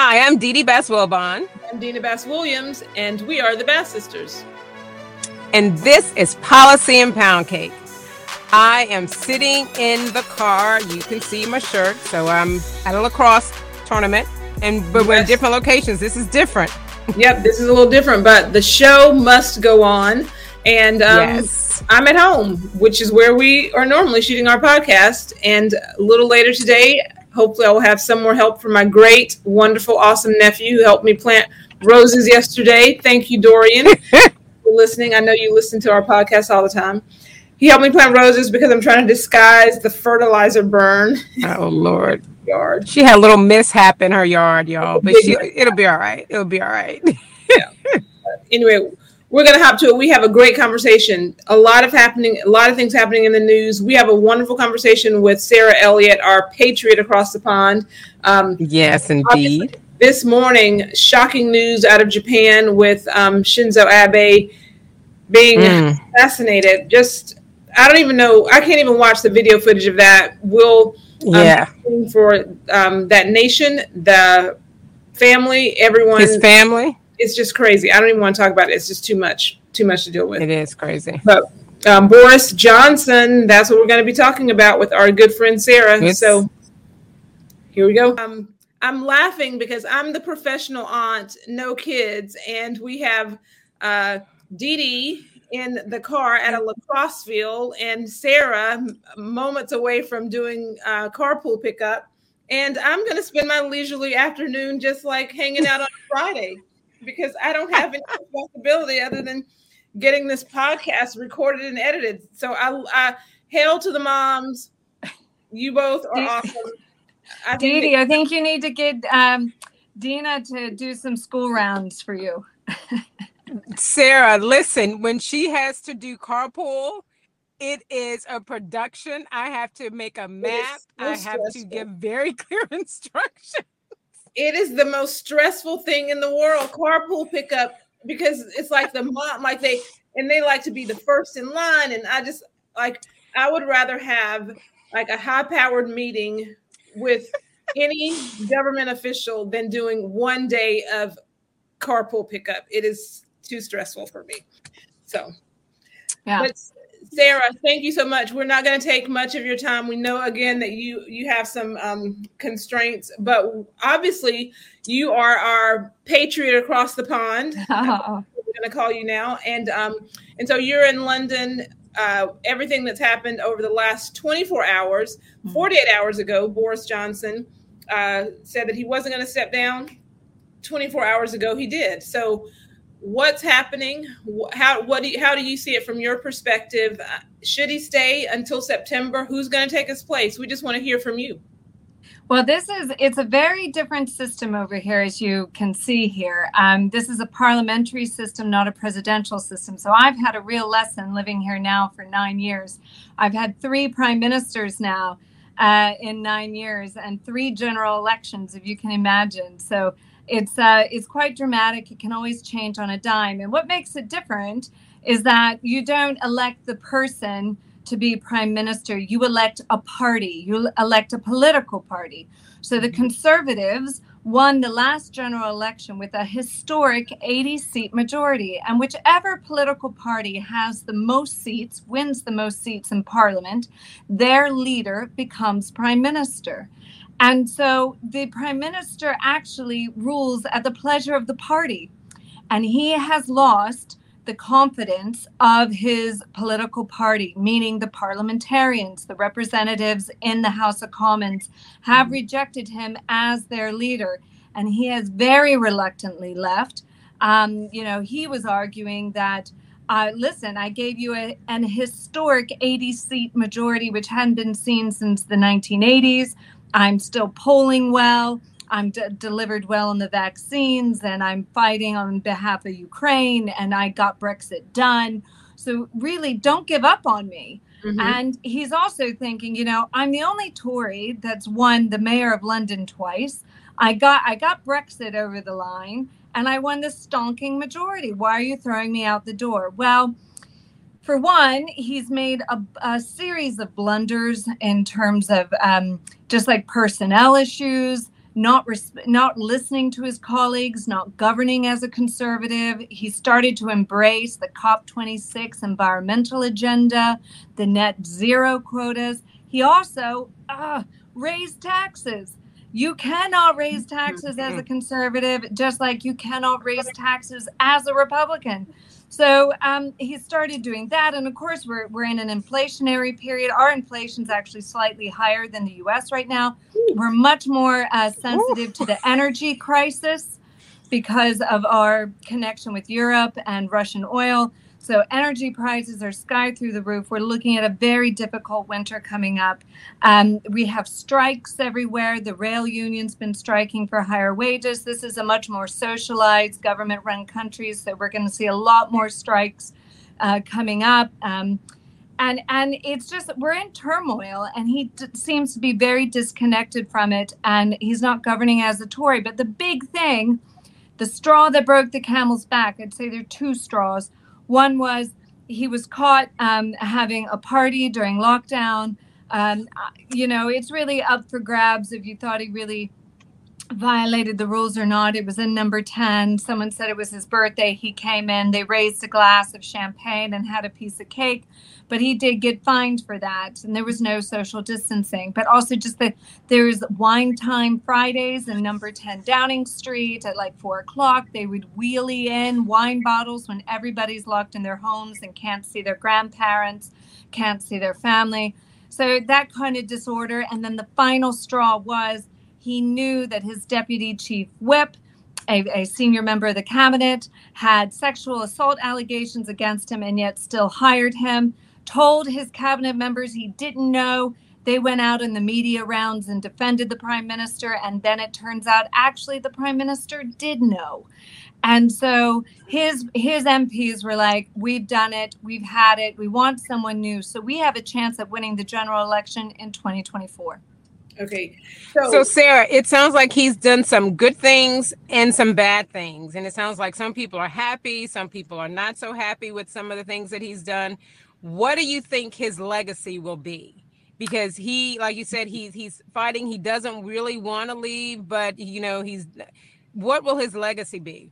Hi, I'm Dee Dee Bass Wilbon. I'm Dina Bass Williams, and we are the Bass Sisters. And this is Policy and Pound Cake. I am sitting in the car. You can see my shirt. So I'm at a lacrosse tournament, and but we're in different locations. This is different. Yep, this is a little different, but the show must go on. And um, yes. I'm at home, which is where we are normally shooting our podcast. And a little later today, hopefully, I will have some more help from my great, wonderful, awesome nephew who helped me plant roses yesterday. Thank you, Dorian, for listening. I know you listen to our podcast all the time. He helped me plant roses because I'm trying to disguise the fertilizer burn Oh Lord. yard. She had a little mishap in her yard, y'all, but she it'll be all right. It'll be all right. anyway, we're gonna hop to it. We have a great conversation. A lot of happening, a lot of things happening in the news. We have a wonderful conversation with Sarah Elliott, our patriot across the pond. Um, yes, indeed. this morning, shocking news out of Japan with um, Shinzo Abe being Mm. assassinated. Just, I don't even know. I can't even watch the video footage of that. We'll um, Yeah. for um, that nation, the family, everyone. His family. It's just crazy. I don't even want to talk about it. It's just too much, too much to deal with. It is crazy. But um, Boris Johnson, that's what we're going to be talking about with our good friend Sarah. It's- So here we go. Um, I'm laughing because I'm the professional aunt, no kids, and we have uh, Dee Dee in the car at a lacrosse field, and Sarah moments away from doing uh, carpool pickup. And I'm going to spend my leisurely afternoon just like hanging out on Friday because I don't have any responsibility other than getting this podcast recorded and edited. So I, I hail to the moms. You both are awesome. I think Dee Dee, I think you need to get um, Dina to do some school rounds for you. Sarah, listen, when she has to do carpool, it is a production. I have to make a map. I have to give very clear instructions. It is the most stressful thing in the world. Carpool pickup because it's like the mom like they and they like to be the first in line and i just like i would rather have like a high powered meeting with any government official than doing one day of carpool pickup. It is too stressful for me. So Yeah. but Sarah, thank you so much. We're not going to take much of your time. We know again that you you have some um, constraints, but obviously you are our patriot across the pond. Oh, We're going to call you now, and um, and so you're in London. Uh, everything that's happened over the last 24 hours, 48 hours ago, Boris Johnson uh, said that he wasn't going to step down. 24 hours ago, he did. So what's happening how what do you, how do you see it from your perspective Uh, should he stay until september who's going to take his place we just want to hear from you Well, this is it's a very different system over here, as you can see here. Um, this is a parliamentary system, not a presidential system. So I've had a real lesson living here now for nine years. I've had three prime ministers now uh, in nine years, and three general elections, if you can imagine. So it's uh, it's quite dramatic. It can always change on a dime. And what makes it different is that you don't elect the person to be prime minister. You elect a party. You elect a political party. So the conservatives won the last general election with a historic 80 seat majority. And whichever political party has the most seats, wins the most seats in parliament, their leader becomes prime minister. And so the prime minister actually rules at the pleasure of the party. And he has lost the confidence of his political party, meaning the parliamentarians, the representatives in the House of Commons, have rejected him as their leader. And he has very reluctantly left. Um, you know, he was arguing that, uh, listen, I gave you a, an historic 80 seat majority, which hadn't been seen since the 1980s. I'm still polling well. I'm d- delivered well on the vaccines and I'm fighting on behalf of Ukraine and I got Brexit done. So, really, don't give up on me. Mhm. And he's also thinking, you know, I'm the only Tory that's won the mayor of London twice. I got I got Brexit over the line and I won the stonking majority. Why are you throwing me out the door? Well, for one, he's made a, a series of blunders in terms of um, just like personnel issues, not res- not listening to his colleagues, not governing as a conservative. He started to embrace the COP26 environmental agenda, the net zero quotas. He also uh, raised taxes. You cannot raise taxes as a conservative, just like you cannot raise taxes as a Republican. So um, he started doing that. And of course, we're, we're in an inflationary period. Our inflation is actually slightly higher than the US right now. We're much more uh, sensitive to the energy crisis because of our connection with Europe and Russian oil. So energy prices are sky through the roof. We're looking at a very difficult winter coming up. Um, we have strikes everywhere. The rail union's been striking for higher wages. This is a much more socialized, government-run country, so we're going to see a lot more strikes uh, coming up. Um, and and it's just we're in turmoil and he d- seems to be very disconnected from it and he's not governing as a tory but the big thing the straw that broke the camel's back i'd say there are two straws one was he was caught um, having a party during lockdown. Um, you know, it's really up for grabs if you thought he really violated the rules or not. It was in number 10. Someone said it was his birthday. He came in, they raised a glass of champagne and had a piece of cake, but he did get fined for that. And there was no social distancing. But also, just that there's wine time Fridays in number 10 Downing Street at like four o'clock. They would wheelie in wine bottles when everybody's locked in their homes and can't see their grandparents, can't see their family. So that kind of disorder. And then the final straw was he knew that his deputy chief whip, a, a, senior member of the cabinet, had sexual assault allegations against him and yet still hired him, told his cabinet members he didn't know. They went out in the media rounds and defended the prime minister. And then it turns out actually the prime minister did know. And so his his MPs were like, "We've done it. We've had it. We want someone new. So we have a chance at winning the general election in 2024." Okay. So, so, Sarah, it sounds like he's done some good things and some bad things. And it sounds like some people are happy, some people are not so happy with some of the things that he's done. What do you think his legacy will be? Because he, like you said, he's he's fighting. He doesn't really want to leave, but you know, he's what will his legacy be?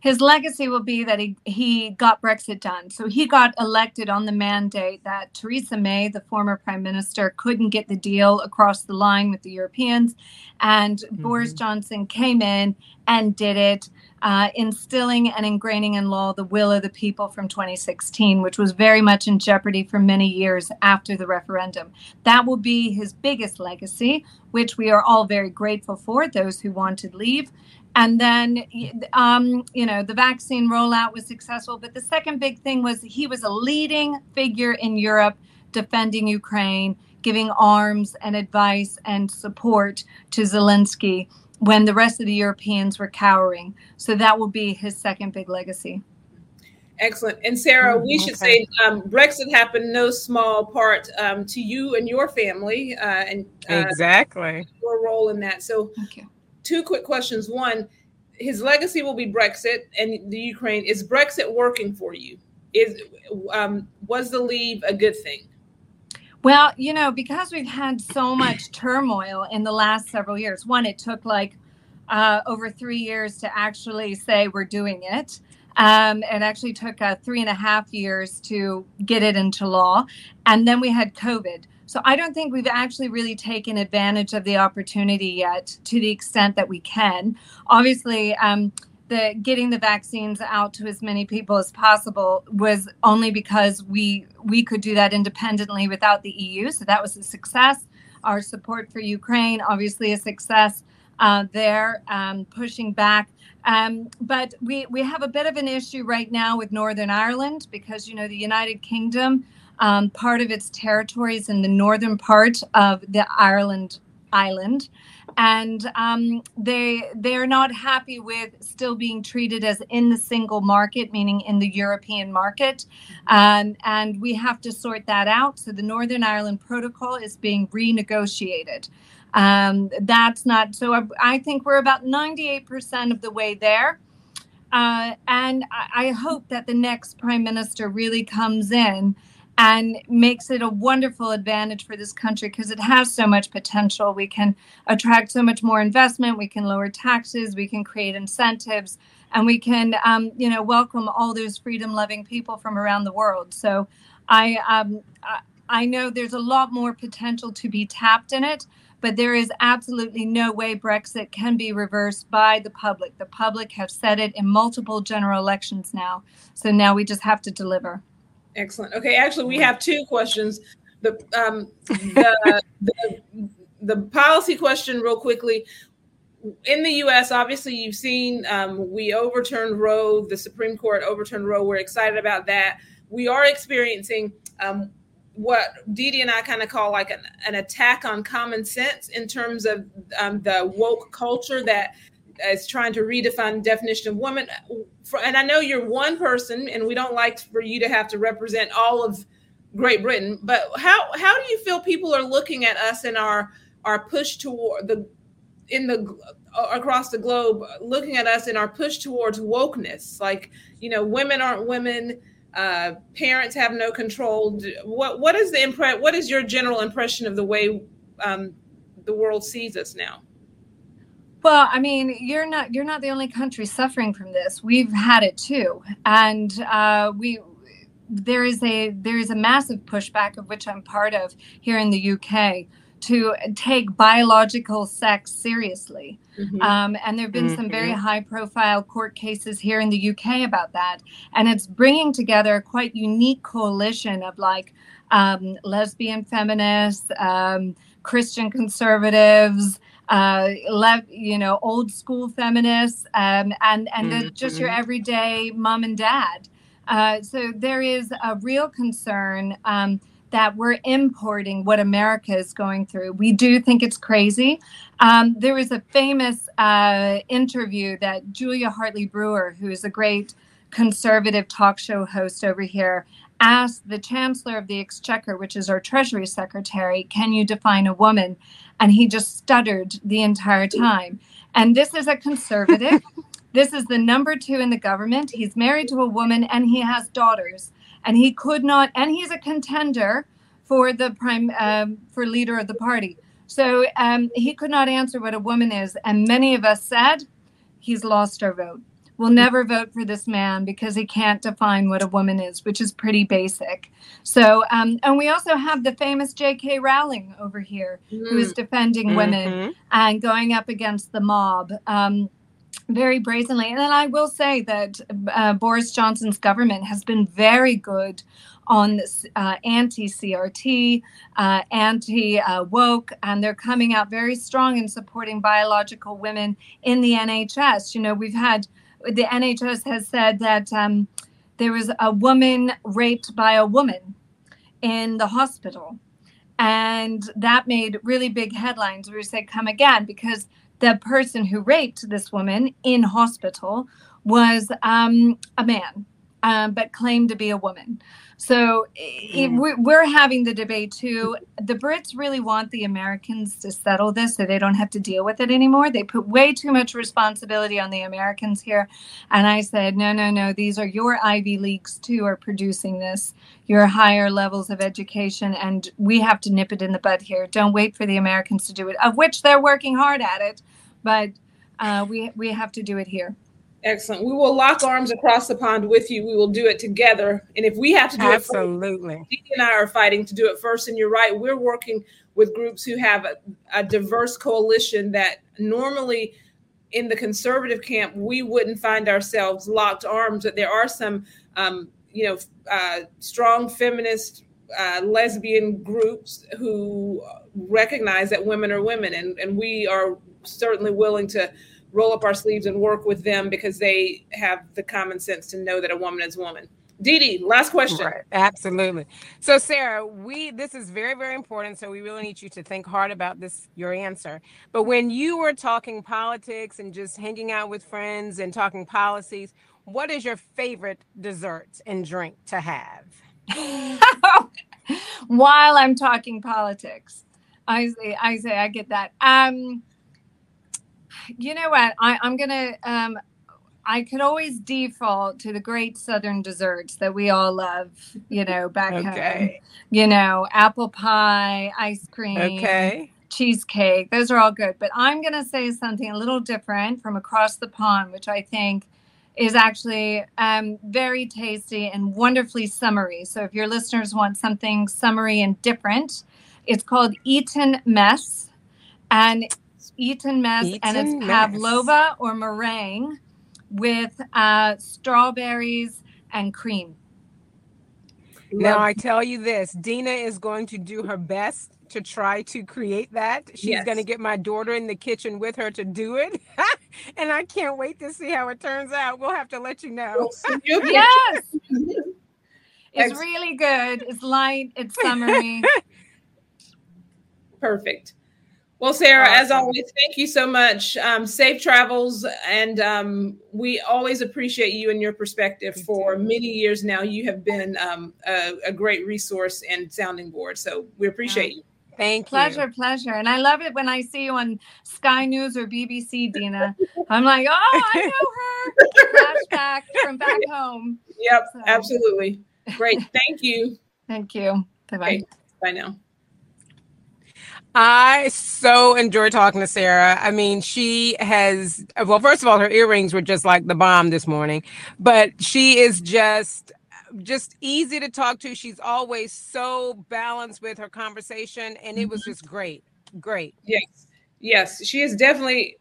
His legacy will be that he, he got Brexit done. So he got elected on the mandate that Theresa May, the former prime minister, couldn't get the deal across the line with the Europeans. And mm-hmm. Boris Johnson came in and did it, uh, instilling and ingraining in law the will of the people from 2016, which was very much in jeopardy for many years after the referendum. That will be his biggest legacy, which we are all very grateful for, those who wanted leave. And then, um, you know, the vaccine rollout was successful. But the second big thing was he was a leading figure in Europe defending Ukraine, giving arms and advice and support to Zelensky when the rest of the Europeans were cowering. So that will be his second big legacy. Excellent. And Sarah, we should okay. say um, Brexit happened no small part um, to you and your family, uh, and uh, exactly your role in that. So, two quick questions. One, his legacy will be Brexit and the Ukraine. Is Brexit working for you? Is um, was the leave a good thing? Well, you know, because we've had so much turmoil in the last several years. One, it took like uh, over three years to actually say we're doing it. Um, it actually took uh, three and a half years to get it into law. And then we had COVID. So I don't think we've actually really taken advantage of the opportunity yet to the extent that we can. Obviously, um, the getting the vaccines out to as many people as possible was only because we we could do that independently without the EU. So that was a success. Our support for Ukraine, obviously, a success uh, there, um, pushing back. Um, but we we have a bit of an issue right now with Northern Ireland because you know the United Kingdom um, part of its territories in the northern part of the Ireland island, and um, they they are not happy with still being treated as in the single market, meaning in the European market, um, and we have to sort that out. So the Northern Ireland Protocol is being renegotiated. Um, that's not so. I, I think we're about ninety eight percent of the way there. Uh, and I, I hope that the next prime minister really comes in and makes it a wonderful advantage for this country because it has so much potential. We can attract so much more investment. We can lower taxes. We can create incentives, and we can, um, you know, welcome all those freedom-loving people from around the world. So, I, um, I know there's a lot more potential to be tapped in it, but there is absolutely no way Brexit can be reversed by the public. The public have said it in multiple general elections now. So now we just have to deliver. Excellent. Okay, actually, we have two questions. The um, the, the, the policy question, real quickly. In the U.S., obviously, you've seen um, we overturned Roe. The Supreme Court overturned Roe. We're excited about that. We are experiencing um, what Dee and I kind of call like an, an, attack on common sense in terms of um, the woke culture that is trying to redefine the definition of woman. And I know you're one person, and we don't like for you to have to represent all of Great Britain. But how how do you feel people are looking at us in our our push toward the in the across the globe, looking at us in our push towards wokeness? Like you know, women aren't women uh, parents have no control. What what is the impre- What is your general impression of the way um, the world sees us now? Well, I mean, you're not you're not the only country suffering from this. We've had it too, and uh, we there is a there is a massive pushback of which I'm part of here in the UK to take biological sex seriously. Mm-hmm. Um, and there have been mm-hmm. some very mm-hmm. high profile court cases here in the UK about that. And it's bringing together a quite unique coalition of like um, lesbian feminists, um, Christian conservatives. Uh, le- you know, old school feminists, um, and and mm-hmm. just your everyday mom and dad. Uh, so there is a real concern um, that we're importing what America is going through. We do think it's crazy. Um, there was a famous uh, interview that Julia Hartley Brewer, who is a great conservative talk show host over here, asked the Chancellor of the Exchequer, which is our Treasury Secretary, Can you define a woman? And he just stuttered the entire time. And this is a conservative. this is the number two in the government. He's married to a woman and he has daughters and he could not and he's a contender for the prime um, for leader of the party so um, he could not answer what a woman is and many of us said he's lost our vote we'll never vote for this man because he can't define what a woman is which is pretty basic so um, and we also have the famous j.k rowling over here mm. who is mm. defending mm-hmm. women and going up against the mob um, very brazenly. And I will say that uh, Boris Johnson's government has been very good on this uh, anti CRT, uh, anti woke, and they're coming out very strong in supporting biological women in the NHS. You know, we've had the NHS has said that um, there was a woman raped by a woman in the hospital. And that made really big headlines. We say, come again, because the person who raped this woman in hospital was um, a man, uh, but claimed to be a woman. So mm. we're having the debate too. The Brits really want the Americans to settle this so they don't have to deal with it anymore. They put way too much responsibility on the Americans here. And I said, no, no, no, these are your Ivy Leagues too are producing this, your higher levels of education. And we have to nip it in the bud here. Don't wait for the Americans to do it, of which they're working hard at it. But uh, we, we have to do it here. Excellent. We will lock arms across the pond with you. We will do it together. And if we have to do Absolutely. it, Absolutely. and I are fighting to do it first. And you're right. We're working with groups who have a, a diverse coalition that normally in the conservative camp we wouldn't find ourselves locked arms. But there are some, um, you know, uh, strong feminist uh, lesbian groups who recognize that women are women, and, and we are certainly willing to roll up our sleeves and work with them because they have the common sense to know that a woman is a woman. Dee Dee, last question. Right, absolutely. So, Sarah, we this is very, very important. So, we really need you to think hard about this, your answer. But when you were talking politics and just hanging out with friends and talking policies, what is your favorite dessert and drink to have? While I'm talking politics, I say, I say, I get that. Um, you know what? I, am gonna. Um, I could always default to the great southern desserts that we all love, you know, back okay. home. You know, apple pie, ice cream. Okay. Cheesecake. Those are all good. But I'm going to say something a little different from across the pond, which I think is actually um, very tasty and wonderfully summery. So if your listeners want something summery and different, it's called Eton Mess. And Eton Mess, Eton and it's mess. pavlova or meringue with uh, strawberries and cream. Now, I tell you this Dina is going to do her best to try to create that. She's yes. going to get my daughter in the kitchen with her to do it. and I can't wait to see how it turns out. We'll have to let you know. yes. It's really good. It's light, it's summery. Perfect. Well, Sarah, awesome. as always, thank you so much. Um, safe travels, and um, we always appreciate you and your perspective. For many years now, you have been um, a, a, great resource and sounding board. So we appreciate you. Thank you. Pleasure, pleasure. And I love it when I see you on Sky News or BBC, Dina. I'm like, oh, I know her. Flashback from back home. Yep, so. absolutely. Great. Thank you. Thank you. Bye bye. Okay. Bye now. I so enjoy talking to Sarah. I mean, she has, well, first of all, her earrings were just like the bomb this morning, but she is just, just easy to talk to. She's always so balanced with her conversation, and it was mm-hmm. just great. Great. Yes. Yes. She is definitely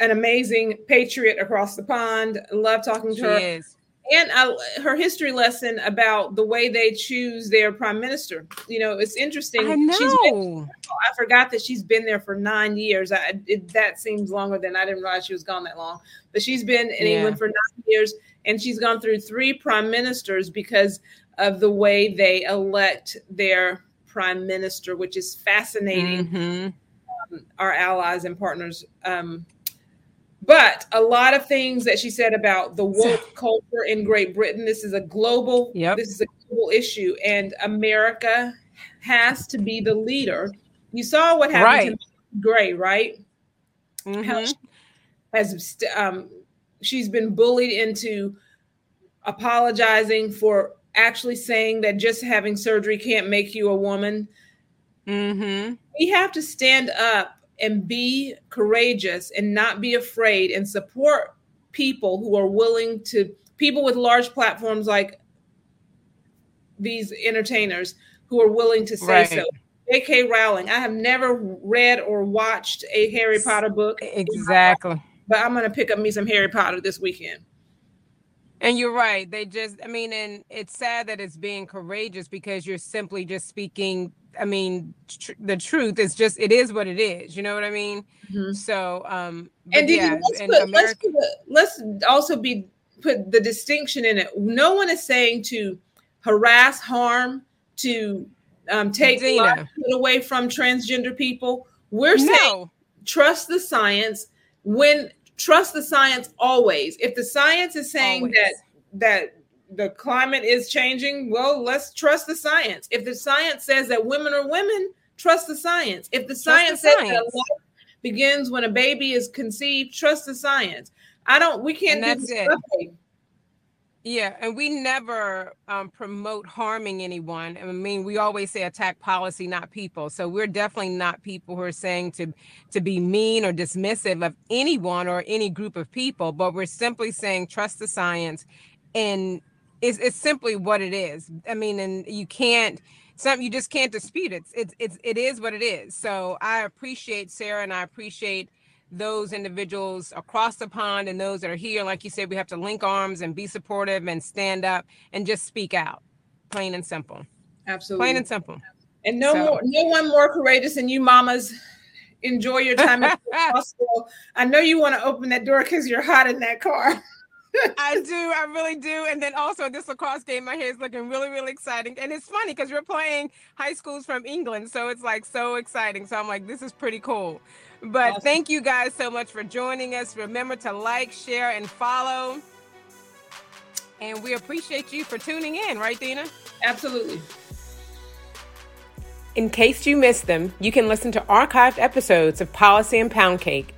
an amazing patriot across the pond. Love talking to she her. Is and uh, her history lesson about the way they choose their prime minister. You know, it's interesting. I know. Been, I forgot that she's been there for nine years. I, it, that seems longer than I didn't realize she was gone that long. But she's been in yeah. England for nine years, and she's gone through three prime ministers because of the way they elect their prime minister, which is fascinating. Mm-hmm. Um, our allies and partners um, but a lot of things that she said about the woke culture in Great Britain. This is a global. Yep. This is a global issue, and America has to be the leader. You saw what happened right. to Gray, right? Mm-hmm. How she has um, she's been bullied into apologizing for actually saying that just having surgery can't make you a woman. Mm-hmm. We have to stand up and be courageous and not be afraid and support people who are willing to people with large platforms like these entertainers who are willing to say right. so. J.K. Rowling. I have never read or watched a Harry Potter book. Exactly. But I'm going to pick up me some Harry Potter this weekend. And you're right. They just, I mean, and it's sad that it's being courageous because you're simply just speaking I mean, tr- the truth is just it is what it is. You know what I mean? Mm-hmm. So, um, and yeah, let's, put, America- let's, put, let's also be put the distinction in it. No one is saying to harass, harm, to um, take away from transgender people. We're no. saying trust the science. When trust the science always. If the science is saying always. that that the climate is changing, well, let's trust the science. If the science says that women are women, trust the science. If the science the says science. that life begins when a baby is conceived, trust the science. I don't. We can't. And that's it. Yeah, and we never um, promote harming anyone. I mean, we always say attack policy, not people. So we're definitely not people who are saying to to be mean or dismissive of anyone or any group of people. But we're simply saying trust the science and it's, it's simply what it is. I mean, and you can't something you just can't dispute it. It's it's it is what it is. So I appreciate Sarah and I appreciate those individuals across the pond and those that are here. Like you said, we have to link arms and be supportive and stand up and just speak out. Plain and simple. Absolutely. Plain and simple. And no so. more no one more courageous than you mamas. Enjoy your time at the hospital. I know you want to open that door because you're hot in that car. I do. I really do. And then also this lacrosse game, my hair is looking really, really exciting. And it's funny because we're playing high schools from England. So it's like so exciting. So I'm like, this is pretty cool. But awesome. thank you guys so much for joining us. Remember to like, share, and follow. And we appreciate you for tuning in, right, Dina? Absolutely. In case you missed them, you can listen to archived episodes of Policy and Pound Cake